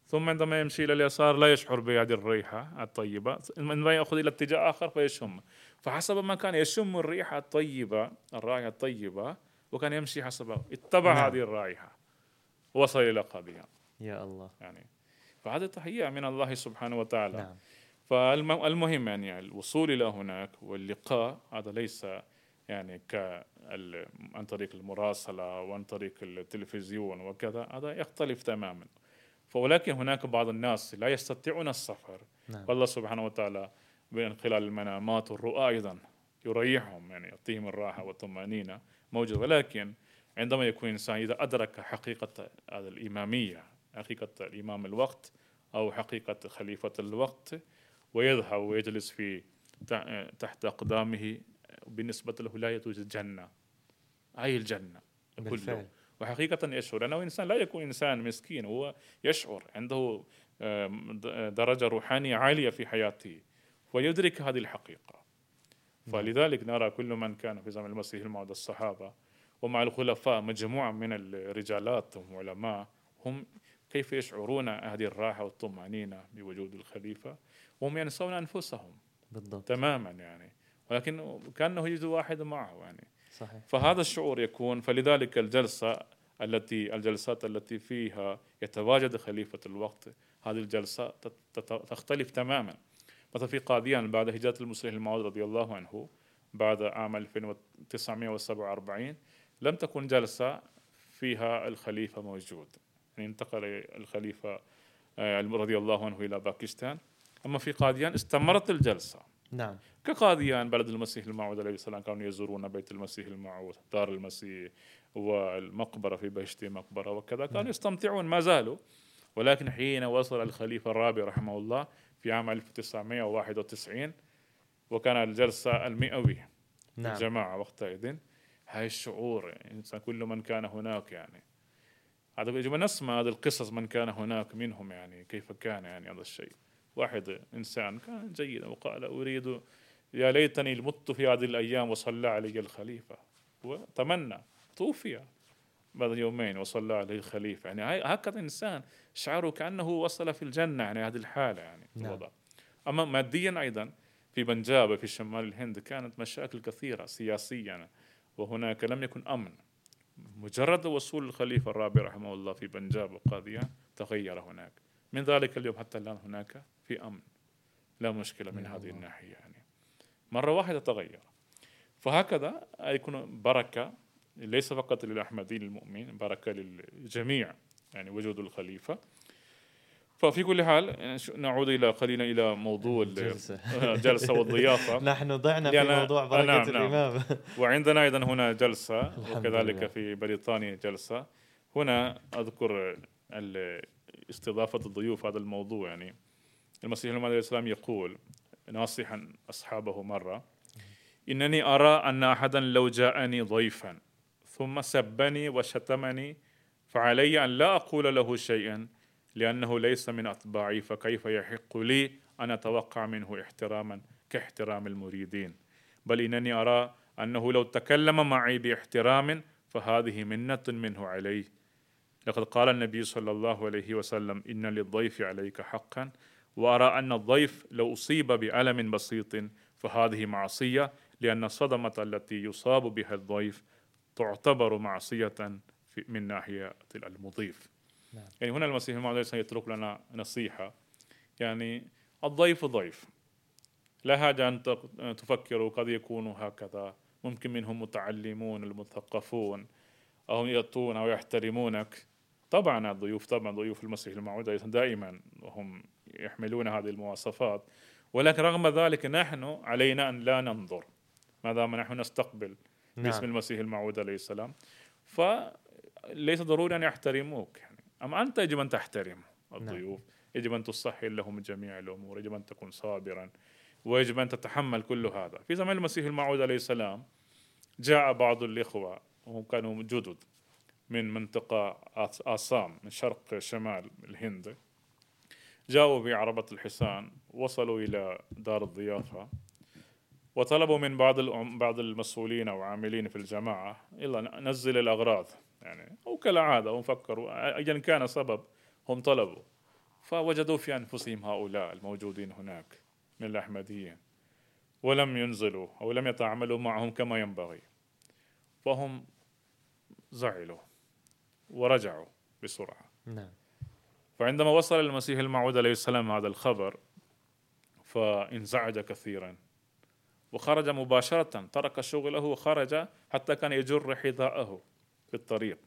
ثم عندما يمشي إلى اليسار لا يشعر بهذه الريحة الطيبة. عندما يأخذ إلى اتجاه آخر فيشم. فحسب ما كان يشم الريحة الطيبة الرائحة الطيبة وكان يمشي حسب اتبع نعم. هذه الرائحة وصل إلى قاديان يا الله. يعني فهذا تهيئة من الله سبحانه وتعالى. نعم. فالمهم يعني الوصول إلى هناك واللقاء هذا ليس يعني ك عن طريق المراسلة وعن طريق التلفزيون وكذا هذا يختلف تماما. ولكن هناك بعض الناس لا يستطيعون السفر. نعم. والله سبحانه وتعالى من خلال المنامات والرؤى أيضا يريحهم يعني يعطيهم الراحة والطمأنينة موجود ولكن عندما يكون الإنسان إذا أدرك حقيقة الإمامية حقيقة الإمام الوقت أو حقيقة خليفة الوقت ويذهب ويجلس في تحت أقدامه بالنسبة له لا يوجد جنة هاي الجنة بالفعل. كله وحقيقة يشعر. أنه إنسان لا يكون إنسان مسكين هو يشعر. عنده درجة روحانية عالية في حياته ويدرك هذه الحقيقة. نعم. فلذلك نرى كل من كان في زمن المسيح الموعود الصحابة ومع الخلفاء مجموعة من الرجالات هم علماء هم كيف يشعرون هذه الراحة والطمأنينة بوجود الخليفة؟ وهم ينسون أنفسهم. بالضبط. تماما يعني. ولكن كأنه يوجد واحد معه يعني. صحيح. فهذا الشعور يكون فلذلك الجلسة التي الجلسات التي فيها يتواجد خليفة الوقت هذه تت- تختلف تماما. مثلا في قاديان بعد هجرة المسلم المعود رضي الله عنه بعد عام 1947 لم تكن جلسة فيها الخليفة موجود. يعني انتقل الخليفة آه، رضي الله عنه إلى باكستان. أما في قاديان استمرت الجلسة. نعم. كقاديان بلد المسيح الموعود عليه السلام كانوا يزورون بيت المسيح الموعود دار المسيح والمقبرة في بهشتي مقبرة وكذا. كانوا يستمتعون ما زالوا. ولكن حين وصل الخليفة الرابع رحمه الله في عام 1991 وكان الجلسة المئوي نعم. الجماعة وقتئذ هاي الشعور يعني إنسان كل من كان هناك يعني. هذا يجب أن نسمع هذه القصص من كان هناك منهم يعني كيف كان يعني هذا الشيء. واحد إنسان كان جيدا وقال أريد يا ليتني مت في هذه الأيام وصلى علي الخليفة. وتمنى توفي بعد يومين وصلى عليه الخليفة. يعني هكذا إنسان شعره كأنه وصل في الجنة يعني هذه الحالة يعني نعم. الوضع. أما ماديا أيضا في بنجاب في شمال الهند كانت مشاكل كثيرة سياسيا وهناك لم يكن أمن. مجرد وصول الخليفة الرابع رحمه الله في بنجاب وقاديان تغير هناك. من ذلك اليوم حتى الآن هناك في أمن لا مشكلة من هذه. الناحية يعني مرة واحدة تغير فهكذا يكون بركة ليس فقط للأحمدين المؤمن بركة للجميع يعني وجود الخليفة ففي كل حال نعود إلى قليلا إلى موضوع ال- الجلسة. الجلسة والضيافة نحن ضعنا في موضوع آه، بركة نعم، نعم. الإمام وعندنا أيضا هنا الحمد وكذلك لله. في بريطانيا جلسة هنا أذكر ال- استضافة الضيوف هذا الموضوع يعني المسيح الموعود عليه السلام يقول ناصحا أصحابه مرة إنني أرى أن أحدا لو جاءني ضيفا ثم سبني وشتمني فعلي أن لا أقول له شيئا لأنه ليس من أتباعي فكيف يحق لي أن أتوقع منه احتراما كاحترام المريدين؟ بل إنني أرى أنه لو تكلم معي باحترام فهذه منة منه علي لقد قال النبي صلى الله عليه وسلم إن للضيف عليك حقا. وأرى أن الضيف لو أصيب بألم بسيط فهذه معصية لأن الصدمة التي يصاب بها الضيف تعتبر معصية في- من ناحية المضيف. نعم. يعني هنا المسيح الموعود عليه يترك لنا نصيحة. يعني الضيف ضيف. لا حاجة أن تفكروا قد يكونوا هكذا. ممكن منهم متعلمون المثقفون أو يأتون أو يحترمونك. طبعا الضيوف طبعا ضيوف المسيح الموعود دائما وهم يحملون هذه المواصفات. ولكن رغم ذلك نحن علينا أن لا ننظر ما دام نحن نستقبل باسم نعم المسيح الموعود عليه السلام. فليس ضروري أن يحترموك يعني. أما أنت يجب أن تحترم الضيوف يجب أن تسهل لهم جميع الأمور يجب أن تكون صابرا ويجب أن تتحمل كل هذا. في زمان المسيح الموعود عليه السلام جاء بعض الإخوة وهم كانوا جدد من منطقة آس- آسام من شرق شمال الهند. جاءوا بعربة الحصان وصلوا إلى دار الضيافة وطلبوا من بعض بعض المسؤولين أو عاملين في الجماعة يلا نزل الأغراض يعني أو كالعادة هم فكروا أيا كان سبب هم طلبوا. فوجدوا في أنفسهم هؤلاء الموجودين هناك من الأحمديين ولم ينزلوا أو لم يتعاملوا معهم كما ينبغي. فهم زعلوا. ورجعوا بسرعة. نعم. فعندما وصل المسيح الموعود عليه السلام هذا الخبر فانزعج كثيرا وخرج مباشرة ترك شغله وخرج حتى كان يجر حذاءه في الطريق.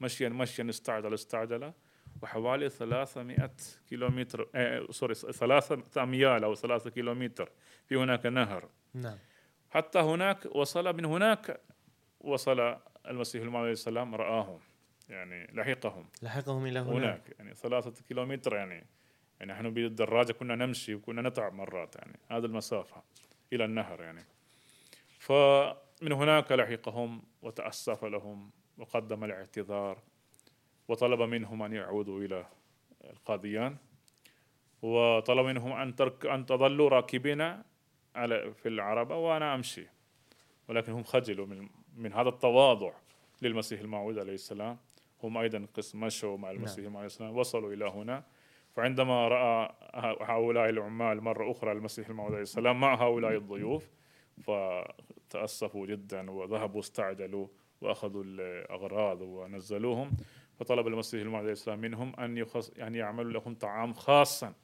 مشيا مشيا استعجل استعجل وحوالي 300 كيلومتر آه سوري ثلاثة أميال أو ثلاثة كيلومتر في هناك نهر. نعم. حتى هناك وصل من هناك وصل المسيح الموعود عليه السلام رآهم يعني لحقهم. لحقهم إلى هناك. هناك يعني ثلاثة كيلومتر يعني يعني نحن بالدراجة كنا نمشي وكنا نتعب مرات يعني هذا المسافة إلى النهر يعني. فمن هناك لحقهم وتأسف لهم وقدم الاعتذار وطلب منهم أن يعودوا إلى القاديان وطلب منهم أن ترك أن تظلوا راكبين على في العربة وأنا أمشي. ولكن هم خجلوا من من هذا التواضع للمسيح الموعود عليه السلام. هم أيضا قسم مشوا مع المسيح عليه السلام وصلوا إلى هنا. فعندما رأى هؤلاء العمال مرة أخرى المسيح الموعود عليه السلام مع هؤلاء الضيوف فتأسفوا جدا وذهبوا استعجلوا وأخذوا الأغراض ونزلوهم. فطلب المسيح الموعود عليه السلام منهم أن يخص يعني يعملوا لهم طعام خاصا.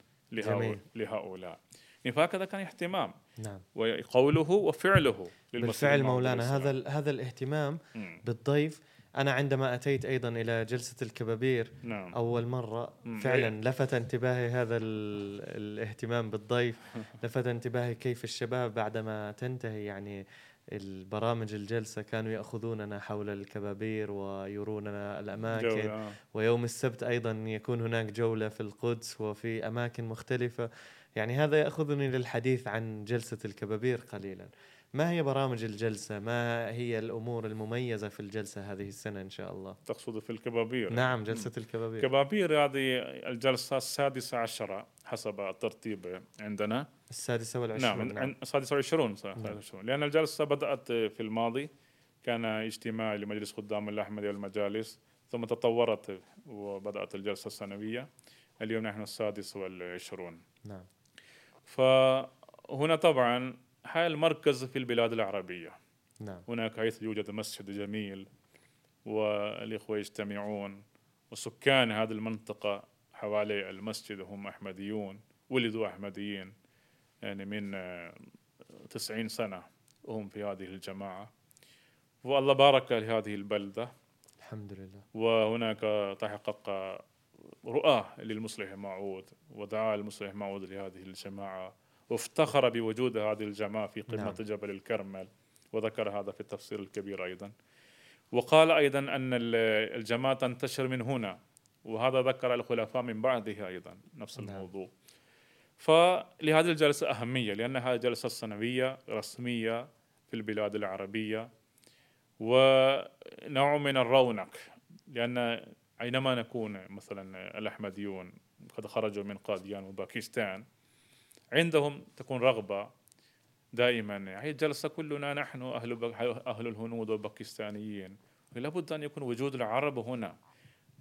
لهؤلاء. يعني فهكذا كان اهتمام. نعم. وقوله وفعله بالفعل مولانا هذا هذا الاهتمام مم. بالضيف أنا عندما أتيت أيضا إلى جلسة الكبابير نعم أول مرة. فعلا لفت انتباهي هذا ال- الاهتمام بالضيف لفت انتباهي كيف الشباب بعدما تنتهي يعني البرامج الجلسة كانوا يأخذوننا حول الكبابير ويروننا الأماكن جولة، آه. ويوم السبت أيضا يكون هناك جولة في القدس وفي أماكن مختلفة يعني هذا يأخذني للحديث عن جلسة الكبابير قليلا ما هي برامج الجلسة؟ ما هي الأمور المميزة في الجلسة هذه السنة إن شاء الله؟ تقصد في الكبابير. نعم جلسة الكبابير. كبابير هذه الجلسة السادسة عشرة حسب الترتيب عندنا. السادسة والعشرون نعم, نعم. السادسة والعشرون صح- نعم. لأن الجلسة بدأت في الماضي كان اجتماع لمجلس خدام الأحمدية والمجالس ثم تطورت وبدأت الجلسة السنوية. اليوم نحن السادس والعشرون. نعم. فهنا طبعا المركز في البلاد العربية. نعم. هناك حيث يوجد مسجد جميل والإخوة يجتمعون وسكان هذه المنطقة حوالي المسجد هم أحمديون ولدوا أحمديين يعني من آه، تسعين سنة وهم في هذه الجماعة. والله بارك لهذه البلدة. الحمد لله. وهناك تحقق رؤاه للمصلح معود ودعا المصلح معود لهذه الجماعة. وافتخر بوجود هذه الجماعة في قمة نعم. جبل الكرمل وذكر هذا في التفسير الكبير أيضا وقال أيضا أن ال- الجماعة تنتشر من هنا وهذا ذكر الخلفاء من بعده أيضا نفس نعم. الموضوع فلهذه الجلسة أهمية لأنها جلسة سنوية رسمية في البلاد العربية ونوع من الرونق لأن أينما نكون مثلا الأحمديون قد خرجوا من قاديان وباكستان عندهم تكون رغبة دائما. هي الجلسة كلنا نحن أهل أهل الهنود والباكستانيين. لابد أن يكون وجود العرب هنا.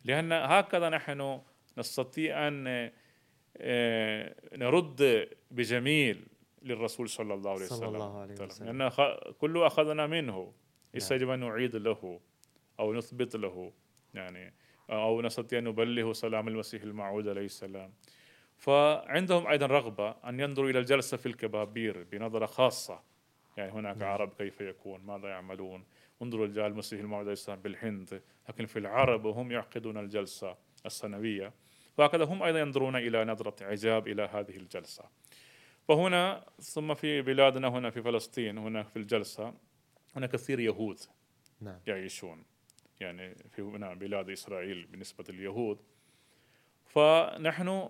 لأن هكذا نحن نستطيع أن آه، نرد بجميل للرسول صلى الله عليه وسلم. صلى الله عليه وسلم. لأن كله أخذنا منه. ليس يجب أن نعيد له أو نثبت له. يعني أو نستطيع أن نبلغ سلام المسيح الموعود عليه السلام. فعندهم أيضا رغبة أن ينظروا إلى الجلسة في الكبابير بنظرة خاصة. يعني هناك نعم. عرب كيف يكون؟ ماذا يعملون؟ انظروا رجال المسيح الموعود عليه السلام بالهند. لكن في العرب هم يعقدون الجلسة السنوية. وهكذا هم أيضا ينظرون إلى نظرة إعجاب إلى هذه الجلسة. فهنا ثم في بلادنا هنا في فلسطين هناك في الجلسة هناك كثير يهود نعم. يعيشون. يعني في هنا بلاد إسرائيل بالنسبة لليهود. فنحن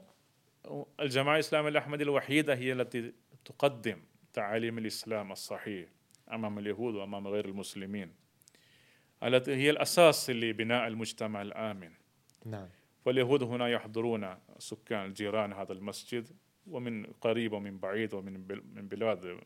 الجماعة الإسلامية الأحمدية الوحيدة هي التي تقدم تعاليم الإسلام الصحيح أمام اليهود وأمام غير المسلمين. التي هي الأساس لبناء المجتمع الآمن. نعم. فاليهود هنا يحضرون سكان جيران هذا المسجد ومن قريب ومن بعيد ومن من بلاد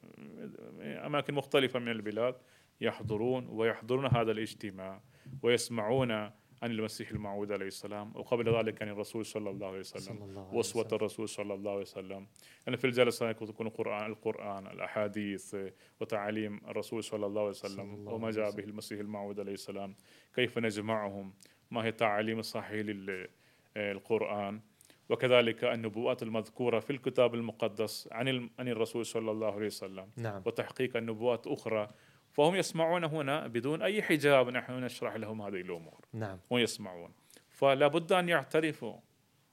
أماكن مختلفة من البلاد يحضرون ويحضرون هذا الاجتماع ويسمعون عن المسيح الموعود عليه السلام وقبل ذلك عن الرسول صلى الله عليه وسلم وصوة. الرسول صلى الله عليه وسلم. يعني في الجلسة تكون القرآن القرآن الأحاديث وتعاليم الرسول صلى الله عليه وسلم الله وما جاء. به المسيح الموعود عليه السلام. كيف نجمعهم؟ ما هي التعاليم الصحيحة للقرآن وكذلك النبوءات المذكورة في الكتاب المقدس عن عن الرسول صلى الله عليه وسلم. نعم. وتحقيق النبوات أخرى فهم يسمعون هنا بدون أي حجاب نحن نشرح لهم هذه الأمور. نعم. ويسمعون فلا بد أن يعترفوا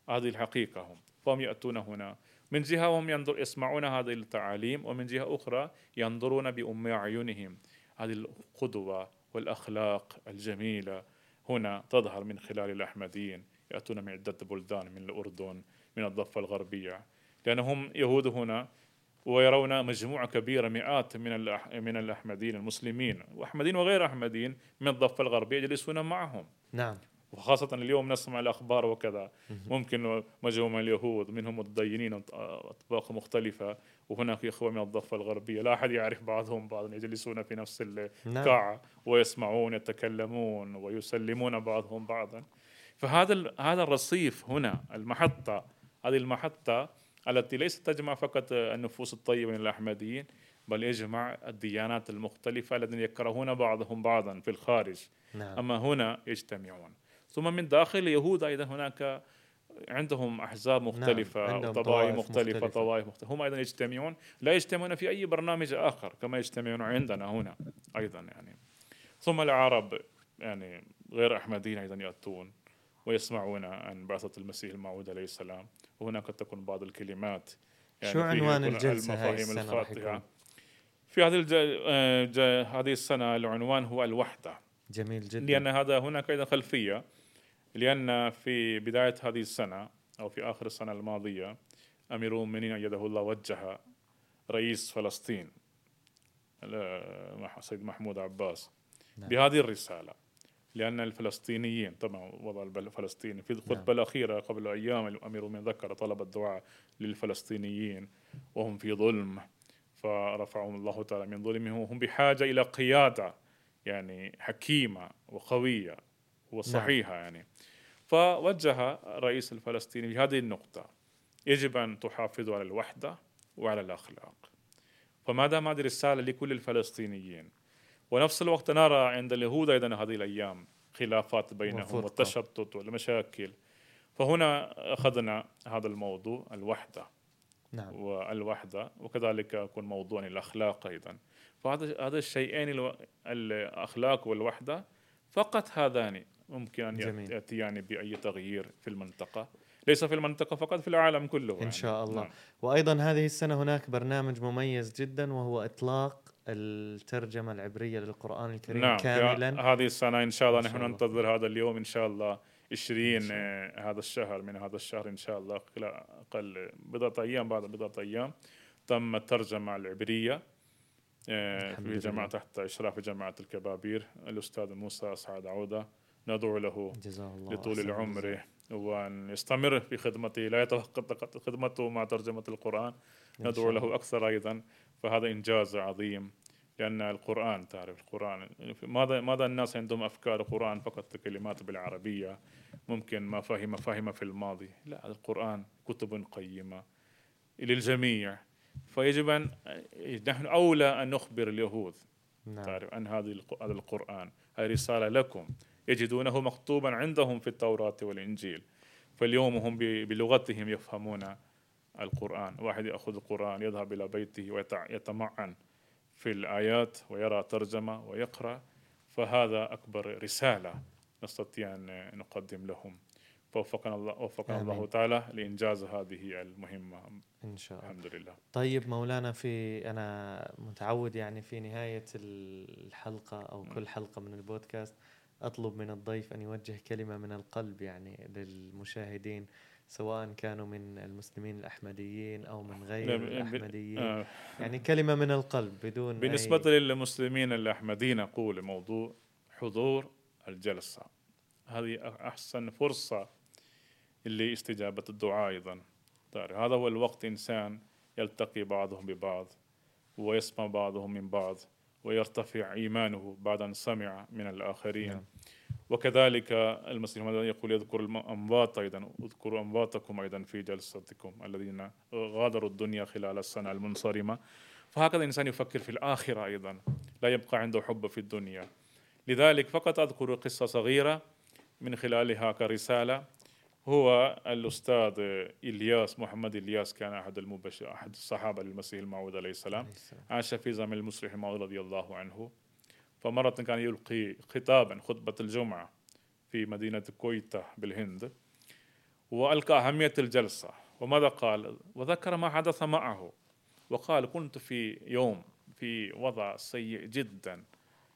هذه الحقيقة هم. فهم يأتون هنا. من جهة هم ينظر يسمعون هذه التعاليم ومن جهة أخرى ينظرون بأم أعينهم. هذه القدوة والأخلاق الجميلة هنا تظهر من خلال الأحمديين. يأتون من عدة بلدان من الأردن من الضفة الغربية. لأنهم يهود هنا ويرون مجموعة كبيرة مئات من الأح- من الأحمديين المسلمين وأحمديين وغير أحمديين من الضفة الغربية يجلسون معهم. نعم. وخاصة اليوم نسمع الأخبار وكذا. ممكن مجموعة من اليهود منهم متدينين أطباق مختلفة وهناك إخوة من الضفة الغربية. لا أحد يعرف بعضهم بعضا يجلسون في نفس نعم. القاعة ويسمعون يتكلمون ويسلمون بعضهم بعضا. فهذا هذا الرصيف هنا المحطة هذه المحطة التي ليست تجمع فقط النفوس الطيبة من الأحمديين بل يجمع الديانات المختلفة الذين يكرهون بعضهم بعضا في الخارج. نعم. أما هنا يجتمعون. ثم من داخل اليهود أيضا هناك عندهم أحزاب مختلفة نعم، أو عندهم طوائف طوائف مختلفة مختلفة. طوائف مختلفة. هم أيضا يجتمعون لا يجتمعون في أي برنامج آخر كما يجتمعون عندنا هنا أيضا يعني. ثم العرب يعني غير أحمديين أيضا يأتون. ويسمعون عن بعثة المسيح الموعود عليه السلام. وهناك تكون بعض الكلمات شو فيها عنوان الجلسة هاي السنة راح يكون؟ في هذه الج... آه، ج- هذه السنة العنوان هو الوحدة. جميل جدا. لأن هذا هناك أيضا خلفية. لأن في بداية هذه السنة أو في آخر السنة الماضية أمير المؤمنين أيده الله وجه رئيس فلسطين ال- مح- سيد محمود عباس. نعم. بهذه الرسالة لأن الفلسطينيين طبعا وضع الفلسطيني في الخطبة الأخيرة قبل أيام الأمير المؤمنين ذكر طلب الدعاء للفلسطينيين وهم في ظلم فرفعهم الله تعالى من ظلمهم. وهم بحاجة إلى قيادة يعني حكيمة وقوية وصحيحة يعني. فوجه الرئيس الفلسطيني بهذه النقطة يجب أن تحافظوا على الوحدة وعلى الأخلاق. فما دام هذه رسالة لكل الفلسطينيين؟ ونفس الوقت نرى عند اليهود أيضا هذه الأيام خلافات بينهم. والتشتت والمشاكل فهنا أخذنا هذا الموضوع الوحدة نعم والوحدة وكذلك يكون موضوع الأخلاق أيضا فهذا هذا الشيئين الو- الأخلاق والوحدة فقط هذان ممكن أن جميل. يأتيان بأي تغيير في المنطقة ليس في المنطقة فقط في العالم كله إن يعني. شاء الله. نعم. وأيضا هذه السنة هناك برنامج مميز جدا وهو إطلاق الترجمة العبرية للقرآن الكريم نعم كاملا هذه السنة إن شاء الله نحن. ننتظر هذا اليوم إن شاء الله 20 إن شاء آه، هذا الشهر من هذا الشهر إن شاء الله خلال أقل بضعة أيام بعد بضعة أيام تم الترجمة العبرية آه، في. جماعة تحت إشراف جماعة الكبابير الأستاذ موسى سعد عودة ندعو له جزاه الله لطول العمر. وأن يستمر في خدمته لا يتوقف خدمته مع ترجمة القرآن ندعو له. أكثر أيضا فهذا إنجاز عظيم لأن القرآن تعرف القرآن ماذا ماذا الناس عندهم أفكار القرآن فقط كلمات بالعربية؟ ممكن ما فهم فهم في الماضي. لا القرآن كتب قيمة للجميع. فيجب أن نحن أولى أن نخبر اليهود نعم. تعرف عن هذه هذا القرآن هذه رسالة لكم. يجدونه مكتوبا عندهم في التوراة والإنجيل. فاليوم هم بلغتهم يفهمون القرآن. واحد يأخذ القرآن يذهب إلى بيته ويتمعن في الآيات ويرى ترجمة ويقرأ فهذا أكبر رسالة نستطيع أن نقدم لهم. فوفقنا الله وفقنا. الله تعالى لإنجاز هذه المهمة. إن شاء الله. الحمد لله. طيب مولانا في أنا متعود يعني في نهاية الحلقة أو كل حلقة من البودكاست أطلب من الضيف أن يوجه كلمة من القلب يعني للمشاهدين. سواء كانوا من المسلمين الأحمديين أو من غير نعم، ب- الأحمديين. آه، يعني كلمة من القلب بدون بالنسبة أي... للمسلمين الأحمديين أقول موضوع حضور الجلسة. هذه أحسن فرصة لاستجابة الدعاء أيضا. هذا هو الوقت إنسان يلتقي بعضهم ببعض ويسمع بعضهم من بعض ويرتفع إيمانه بعد أن سمع من الآخرين. نعم. وكذلك المسيح يقول يذكر الأموات أيضا. اذكروا أمواتكم أيضا في جلستكم الذين غادروا الدنيا خلال السنة المنصرمة. فهكذا الإنسان يفكر في الآخرة أيضا. لا يبقى عنده حب في الدنيا. لذلك فقط أذكر قصة صغيرة من خلالها كرسالة. هو الأستاذ إلياس محمد إلياس كان أحد المبشر أحد الصحابة للمسيح الموعود عليه السلام. عليه السلام. عاش في زمن المسيح الموعود رضي الله عنه. فمرة كان يلقي خطابا خطبة الجمعة في مدينة كويتا بالهند وألقى أهمية الجلسة. وماذا قال؟ وذكر ما حدث معه. وقال كنت في يوم في وضع سيء جدا.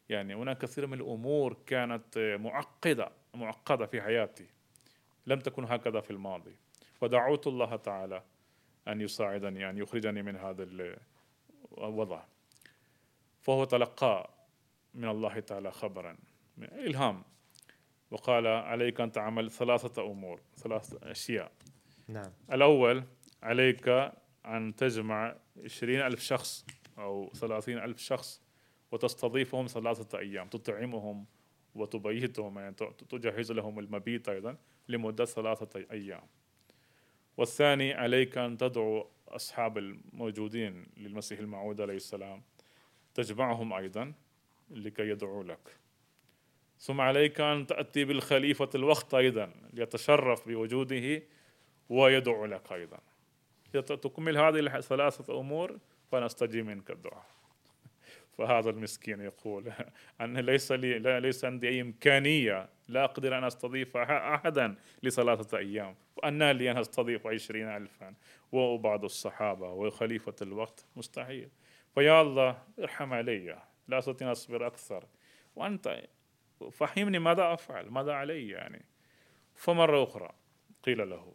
يعني هناك كثير من الأمور كانت معقدة معقدة في حياتي. لم تكن هكذا في الماضي. ودعوت الله تعالى أن يساعدني أن يخرجني من هذا الوضع فهو تلقى من الله تعالى خبرا. إلهام. وقال عليك أن تعمل ثلاثة أمور ثلاثة أشياء. نعم. الأول عليك أن تجمع عشرين ألف شخص أو ثلاثين ألف شخص وتستضيفهم ثلاثة أيام تطعمهم وتبيتهم يعني تجهز لهم المبيت أيضا لمدة ثلاثة أيام. والثاني عليك أن تدعو أصحاب الموجودين للمسيح الموعود عليه السلام تجمعهم أيضا لكي يدعوا لك. ثم عليك أن تأتي بالخليفة الوقت أيضا ليتشرف بوجوده ويدعو لك أيضا. تكمل هذه الثلاثة أمور فنستجيب منك الدعاء. فهذا المسكين يقول أن ليس لي لا ليس عندي أي إمكانية لا أقدر أن أستضيف أحدا لثلاثة أيام. وأن لي أن أستضيف عشرين ألفا. وبعض الصحابة وخليفة الوقت. مستحيل. فيا الله ارحم علي. لا أستطيع أن أصبر أكثر. وأنت فهمني ماذا أفعل ماذا علي يعني. فمرة أخرى قيل له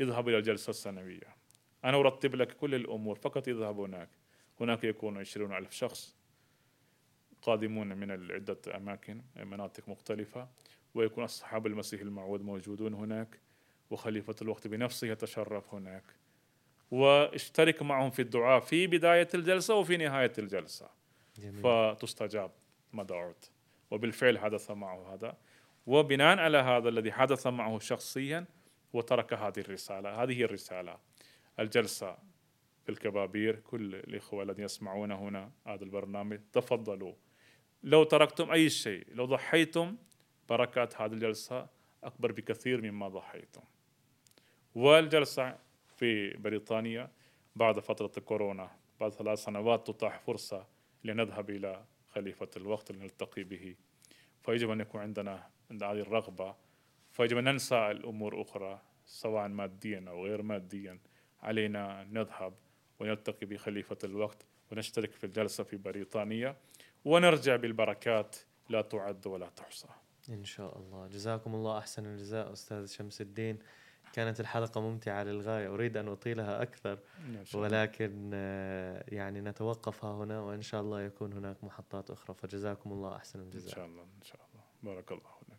اذهب إلى الجلسة السنوية. أنا أرتب لك كل الأمور فقط اذهب هناك. هناك يكون عشرون ألف شخص قادمون من عدة أماكن مناطق مختلفة ويكون أصحاب المسيح الموعود موجودون هناك وخليفة الوقت بنفسه يتشرف هناك. واشترك معهم في الدعاء في بداية الجلسة وفي نهاية الجلسة. جميل. فتستجاب ما دعوت وبالفعل حدث معه هذا. وبناء على هذا الذي حدث معه شخصيا وترك هذه الرسالة. هذه الرسالة. الجلسة بالكبابير. كل الإخوة الذين يسمعون هنا هذا البرنامج تفضلوا. لو تركتم أي شيء لو ضحيتم بركات هذه الجلسة أكبر بكثير مما ضحيتم. والجلسة في بريطانيا بعد فترة الكورونا بعد ثلاث سنوات تتاح فرصة لنذهب إلى خليفة الوقت لنلتقي به. فيجب أن يكون عندنا عند هذه الرغبة فيجب أن ننسى الأمور أخرى سواء ماديا أو غير ماديا. علينا أن نذهب ونلتقي بخليفة الوقت ونشترك في الجلسة في بريطانيا ونرجع بالبركات لا تعد ولا تحصى. إن شاء الله. جزاكم الله أحسن الجزاء أستاذ شمس الدين. كانت الحلقة ممتعة للغاية أريد أن أطيلها أكثر ولكن آه، يعني نتوقف ها هنا وإن شاء الله يكون هناك محطات أخرى فجزاكم الله أحسن الجزاء. إن شاء الله إن شاء الله. بارك الله لك